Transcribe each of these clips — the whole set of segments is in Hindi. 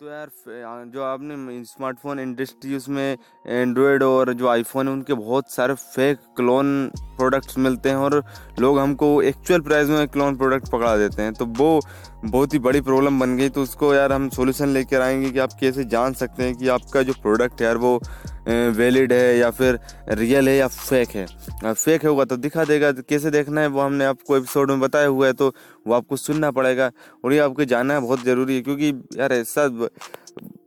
तो यार जो आपने स्मार्टफ़ोन इंडस्ट्री उसमें, एंड्रॉयड और जो आईफोन है, उनके बहुत सारे फेक क्लोन प्रोडक्ट्स मिलते हैं और लोग हमको एक्चुअल प्राइस में क्लोन प्रोडक्ट पकड़ा देते हैं। तो वो बहुत ही बड़ी प्रॉब्लम बन गई तो उसको यार हम सॉल्यूशन लेकर आएँगे कि आप कैसे जान सकते हैं कि आपका जो प्रोडक्ट है यार, वो वैलिड है या फिर रियल है या फेक है। फेक होगा तो दिखा देगा कैसे देखना है, वो हमने आपको एपिसोड में बताया हुआ है तो वो आपको सुनना पड़ेगा और ये आपको जानना बहुत ज़रूरी है क्योंकि यार ऐसा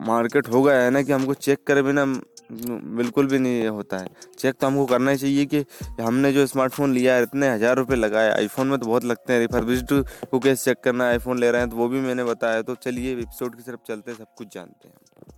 मार्केट हो गया है ना कि हमको चेक करे बिना बिल्कुल भी नहीं होता है। चेक तो हमको करना ही चाहिए कि हमने जो स्मार्टफ़ोन लिया है, इतने हज़ार रुपये लगाए। आईफोन में तो बहुत लगते हैं रिफर्बिश्ड को कैसे चेक करना है आईफोन ले रहे हैं तो वो भी मैंने बताया। तो चलिए एपिसोड की तरफ़ चलते हैं, सब कुछ जानते हैं।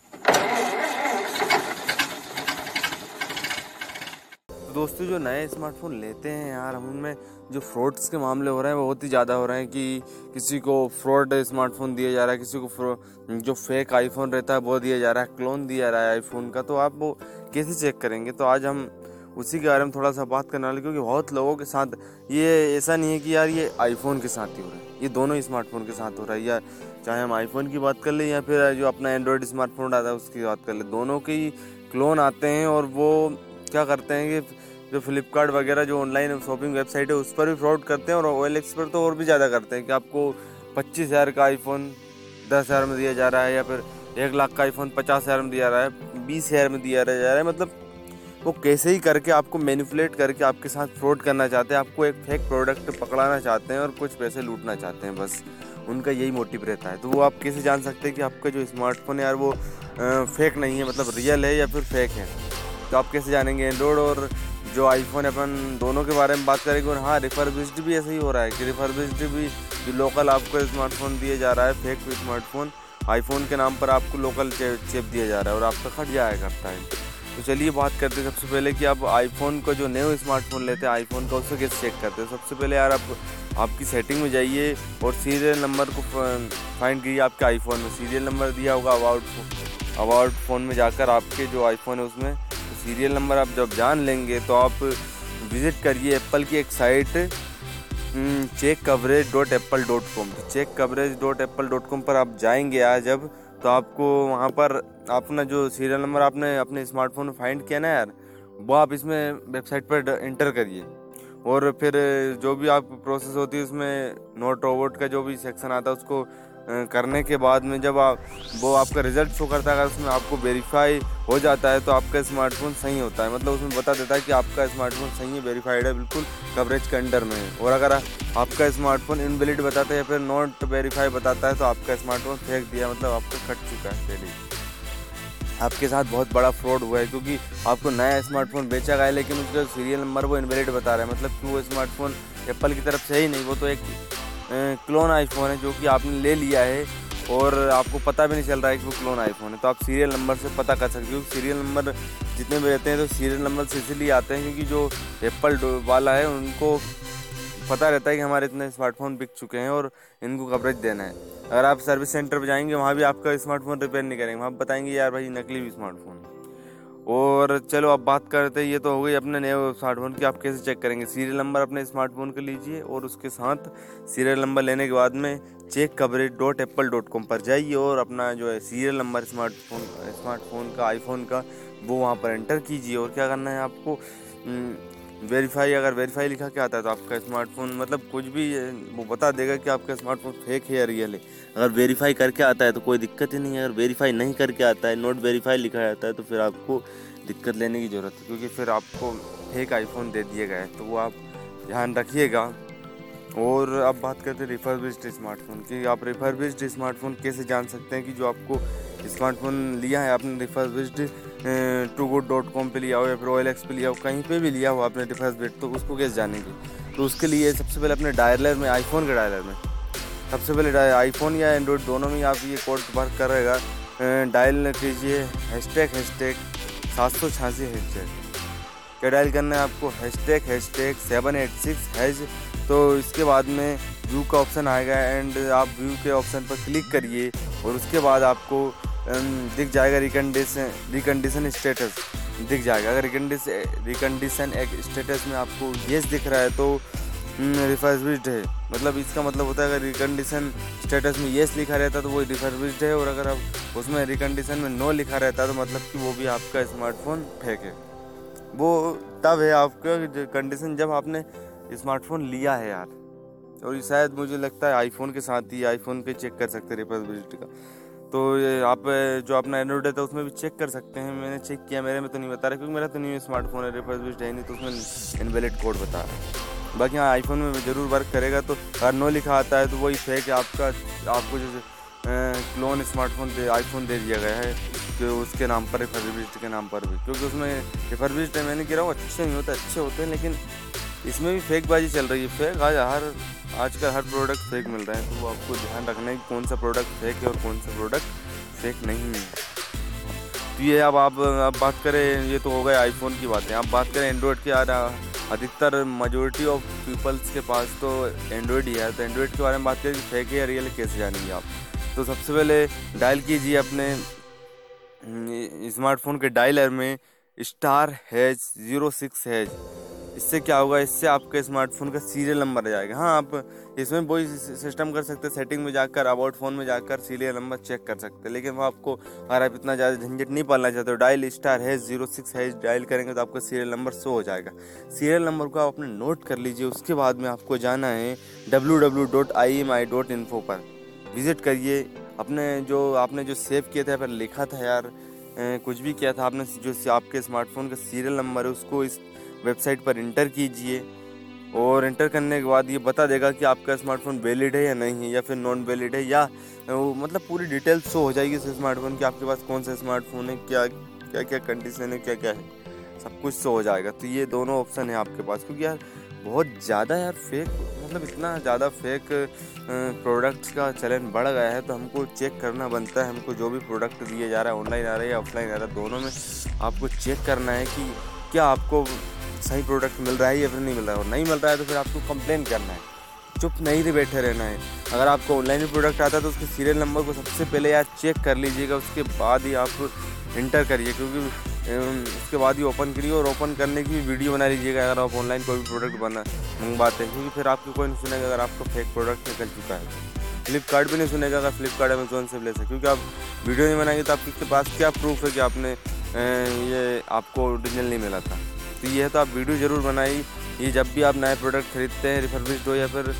तो दोस्तों, जो नए स्मार्टफ़ोन लेते हैं यार, हम उनमें जो फ्रॉड्स के मामले हो रहे हैं वो बहुत ही ज़्यादा हो रहे हैं कि किसी को फ्रॉड स्मार्टफ़ोन दिया जा रहा है, किसी को जो फेक आईफोन रहता है, वो दिया जा रहा है क्लोन दिया जा रहा है आईफोन का। तो आप वो कैसे चेक करेंगे? तो आज हम उसी के बारे में थोड़ा सा बात करने वाले क्योंकि बहुत लोगों के साथ ये ऐसा नहीं है कि यार ये आईफोन के साथ ही हो रहा है, ये दोनों स्मार्टफ़ोन के साथ हो रहा है, या चाहे हम आईफोन की बात कर ले, या फिर जो अपना एंड्रॉयड स्मार्टफ़ोन आता है, उसकी बात कर ले, दोनों के ही क्लोन आते हैं, और वो क्या करते हैं कि जो फ्लिपकार्ट वगैरह जो ऑनलाइन शॉपिंग वेबसाइट है, उस पर भी फ्रॉड करते हैं और ओ पर तो और भी ज़्यादा करते हैं कि आपको पच्चीस हज़ार का आईफोन दस हज़ार में दिया जा रहा है या फिर एक लाख का आईफोन पचास हज़ार में दिया रहा है, बीस हज़ार में दिया जा रहा है। मतलब वो कैसे ही करके आपको मैनिपुलेट करके आपके साथ फ्रॉड करना चाहते हैं, आपको एक फेक प्रोडक्ट पकड़ाना चाहते हैं और कुछ पैसे लूटना चाहते हैं बस। उनका यही मोटिव रहता है। तो वो आप कैसे जान सकते हैं कि आपका जो स्मार्टफ़ोन है यार वो फेक नहीं है मतलब रियल है या फिर फेक है? तो आप कैसे जानेंगे एंड्रॉयड और जो आईफोन अपन दोनों के बारे में बात करेंगे, और हाँ रिफर्बिश्ड भी ऐसे ही हो रहा है कि रिफर्बिश्ड भी जो लोकल आपको स्मार्टफ़ोन दिया जा रहा है फेक स्मार्टफ़ोन आईफोन के नाम पर आपको लोकल चिप दिया जा रहा है, और आपका खट जाया करता है। तो चलिए बात करते हैं सबसे पहले कि आप आईफोन का जो न्यू स्मार्टफ़ोन लेते हैं आईफोन का उससे कैसे चेक करते हैं? सबसे पहले यार आप, आपकी सेटिंग में जाइए, और सीरियल नंबर को फाइंड कीजिए आपके आईफोन में। सीरियल नंबर दिया होगा अबाउट अबाउट फ़ोन में जाकर आपके जो आईफोन है उसमें। सीरियल नंबर आप जब जान लेंगे तो आप विज़िट करिए एप्पल की एक site check coverage dot Apple dot com check coverage dot Apple dot com पर आप जाएँगे आज जब तो आपको वहाँ पर अपना जो सीरियल नंबर आपने अपने स्मार्टफ़ोन में फाइंड किया ना यार, वो आप इसमें वेबसाइट पर इंटर करिए। और फिर जो भी आप प्रोसेस होती है उसमें नोट रोबोट का जो भी सेक्शन आता है उसको करने के बाद में जब आप, वो आपका रिज़ल्ट शो करता है, अगर उसमें आपको वेरीफाई हो जाता है तो आपका स्मार्टफ़ोन सही होता है। मतलब उसमें बता देता है कि आपका स्मार्टफ़ोन सही है वेरीफाइड है, बिल्कुल कवरेज के अंडर में है। और अगर आपका स्मार्टफ़ोन इनवेलिड बताता है या फिर नॉट वेरीफाई बताता है तो आपका स्मार्टफ़ोन फेंक दिया मतलब आपका कट चुका है पहले आपके साथ बहुत बड़ा फ्रॉड हुआ है, क्योंकि आपको नया स्मार्टफ़ोन बेचा गया है, लेकिन उसका सीरियल नंबर वो इनवेलिड बता रहा है। मतलब कि वो स्मार्टफ़ोन एप्पल की तरफ़ से ही नहीं, वो तो एक क्लोन आईफोन है, जो कि आपने ले लिया है और आपको पता भी नहीं चल रहा है कि वो क्लोन आईफोन है। तो आप सीरियल नंबर से पता कर सकते हो सीरियल नंबर जितने भी रहते हैं तो सीरियल नंबर से इसीलिए आते हैं क्योंकि जो एप्पल वाला है, उनको पता रहता है कि हमारे इतने स्मार्टफ़ोन बिक चुके हैं और इनको कवरेज देना है। अगर आप सर्विस सेंटर पर जाएँगे, वहाँ भी आपका स्मार्टफ़ोन रिपेयर नहीं करेंगे। वहाँ बताएँगे, यार भाई, नकली भी स्मार्टफ़ोन और चलो अब बात करते हैं, ये तो हो गई अपने नए स्मार्टफ़ोन की, आप कैसे चेक करेंगे? सीरियल नंबर अपने स्मार्टफ़ोन का लीजिए और उसके साथ सीरियल नंबर लेने के बाद में check coverage dot Apple dot com पर जाइए और अपना जो है सीरियल नंबर स्मार्टफ़ोन स्मार्टफ़ोन का आईफोन का, वो वहाँ पर एंटर कीजिए और क्या करना है आपको? वेरीफाई अगर वेरीफाई लिखा के आता है तो आपका स्मार्टफ़ोन मतलब कुछ भी, वो बता देगा कि आपका स्मार्टफ़ोन फेक है या रियल है। अगर वेरीफाई करके आता है तो कोई दिक्कत ही नहीं है। अगर वेरीफाई नहीं करके आता है नोट वेरीफाई लिखा जाता है तो फिर आपको दिक्कत लेने की ज़रूरत है, क्योंकि फिर आपको फेक आईफोन दे दिया गया है। तो वो आप ध्यान रखिएगा। और अब बात करते हैं रिफर्बिश्ड स्मार्टफ़ोन की। आप रिफर्बिश्ड स्मार्टफ़ोन कैसे जान सकते हैं कि जो आपको स्मार्टफ़ोन लिया है, आपने refurbished to good dot com पर लिया हो या फिर ऑयल एक्स पे लिया हो, कहीं पे भी लिया हो आपने रिफर्बिश्ड तो उसको कैसे जानेंगे? तो उसके लिए सबसे पहले अपने डायलर में आईफोन के डायलर में, सबसे पहले आईफोन या एंड्रॉयड दोनों में आप ये कोड वर्क करेगा। डायल कीजिए हैशटैग हैशटैग सात सौ छियासी हैशटैग क्या डायल करना है आपको? Hashtag hashtag seven eight six hash तो इसके बाद में व्यू का ऑप्शन आएगा एंड आप व्यू के ऑप्शन पर क्लिक करिए, और उसके बाद आपको दिख जाएगा रिकंडीशन रिकंडीशन स्टेटस दिख जाएगा। अगर रिकंडीशन एक स्टेटस में आपको येस दिख रहा है तो रिफर्बिश्ड है। मतलब इसका मतलब होता है अगर रिकंडीशन स्टेटस में येस लिखा रहता है तो वो रिफर्बिश्ड है और अगर आप उसमें रिकंडीशन में नो लिखा रहता है तो मतलब कि वो भी आपका स्मार्टफ़ोन फेक है। वो तब है आपका कंडीशन जब आपने स्मार्टफ़ोन लिया है यार। और शायद मुझे लगता है आईफोन के साथ ही आईफोन पे चेक कर सकते रिफर्बिश्ड का। तो ये आप जो अपना एंड्रॉइड है तो उसमें भी चेक कर सकते हैं। मैंने चेक किया, मेरे में तो नहीं बता रहा, क्योंकि मेरा तो नहीं स्मार्टफ़ोन है रिफर्बिश्ड है नहीं तो उसमें इनवेलिड कोड बता रहा है। बाकी हाँ आईफोन में ज़रूर वर्क करेगा तो अगर नो लिखा आता है तो वही फेक आपका, आपको जैसे क्लोन स्मार्टफ़ोन दे आईफोन दे दिया गया है, कि उसके नाम पर रिफर्बिश्ड के नाम पर भी। क्योंकि उसमें रिफर्बिश्ड है मैंने कह रहा हूँ, अच्छे नहीं होते, अच्छे होते हैं, लेकिन इसमें भी फेक बाजी चल रही है। फेक आज हर, आजकल हर प्रोडक्ट फेक मिल रहा है। तो वो आपको ध्यान रखना है कि कौन सा प्रोडक्ट फेक है और कौन सा प्रोडक्ट फेक नहीं है। तो ये अब आप अब बात करें, ये तो हो गए आईफोन की बातें। आप बात करें एंड्रॉयड की, यार, अधिकतर मेजोरिटी ऑफ़ पीपल्स के पास तो एंड्रॉयड ही है। तो एंड्रॉयड के बारे में बात करें कि फेक है या रियल कैसे जानेंगे आप। तो सबसे पहले डायल कीजिए अपने स्मार्टफ़ोन के डायलर में star hash zero six hash इससे क्या होगा? इससे आपके स्मार्टफ़ोन का सीरियल नंबर आ जाएगा। हाँ आप इसमें वही सिस्टम कर सकते हैं सेटिंग में जाकर अबाउट फ़ोन में जाकर सीरियल नंबर चेक कर सकते हैं। लेकिन वो आपको अगर आप इतना ज़्यादा झंझट नहीं पालना चाहते हो डायल स्टार है ज़ीरो सिक्स है डायल करेंगे तो आपका सीरियल नंबर शो हो जाएगा। सीरियल नंबर को आप अपने नोट कर लीजिए, उसके बाद में आपको जाना है W W dot I M I dot info पर। विज़िट करिए, अपने जो आपने जो सेव किया था पर लिखा था यार कुछ भी किया था, आपने जो आपके स्मार्टफ़ोन का सीरियल नंबर है, उसको इस वेबसाइट पर इंटर कीजिए और इंटर करने के बाद ये बता देगा कि आपका स्मार्टफ़ोन वैलिड है या नहीं है, या फिर नॉन वैलिड है, या मतलब पूरी डिटेल शो हो जाएगी इस स्मार्टफ़ोन की, आपके पास कौन सा स्मार्टफ़ोन है, क्या क्या क्या कंडीशन है क्या क्या है, सब कुछ शो हो जाएगा। तो ये दोनों ऑप्शन है आपके पास, क्योंकि यार बहुत ज़्यादा यार फेक मतलब इतना ज़्यादा फेक प्रोडक्ट्स का चलन बढ़ गया है तो हमको चेक करना बनता है, हमको जो भी प्रोडक्ट दिया जा रहा है ऑनलाइन आ रहा है या ऑफलाइन आ रहा है, दोनों में आपको चेक करना है कि क्या आपको सही प्रोडक्ट मिल रहा है या फिर नहीं मिल रहा है? और नहीं मिल रहा है तो फिर आपको कंप्लेन करना है। चुप नहीं थे, बैठे रहना है। अगर आपको ऑनलाइन भी प्रोडक्ट आता है तो उसके सीरियल नंबर को सबसे पहले यार चेक कर लीजिएगा, उसके बाद ही आप इंटर करिए, क्योंकि उसके बाद ही ओपन करिए और ओपन करने की वीडियो बना लीजिएगा अगर आप ऑनलाइन कोई भी प्रोडक्ट बना, मंगवाते हैं। क्योंकि फिर आपको कोई नहीं सुनेगा अगर आपको फेक प्रोडक्ट निकल चुका है। फ्लिपकार्ट भी नहीं सुनेगा अगर फ्लिपकार्ट अमेजोन से ले सकते क्योंकि आप वीडियो नहीं बनाएँगे तो आपके पास क्या प्रूफ है कि आपने ये आपको ओरिजिनल नहीं मिला था? तो ये है तो आप वीडियो ज़रूर बनाई ये जब भी आप नए प्रोडक्ट खरीदते हैं रिफर्बिश्ड हो या फिर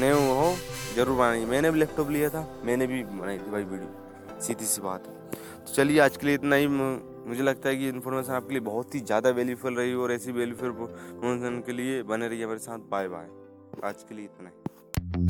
नए हो, ज़रूर बनाइए। मैंने भी लैपटॉप लिया था, मैंने भी बनाई थी भाई वीडियो। सीधी सी बात तो चलिए, आज के लिए इतना ही। मुझे लगता है कि इन्फॉर्मेशन आपके लिए बहुत ही ज़्यादा वैल्यूफुल रही और ऐसी वैल्यूफुल के लिए बने रही हमारे साथ। बाय बाय आज के लिए इतना ही।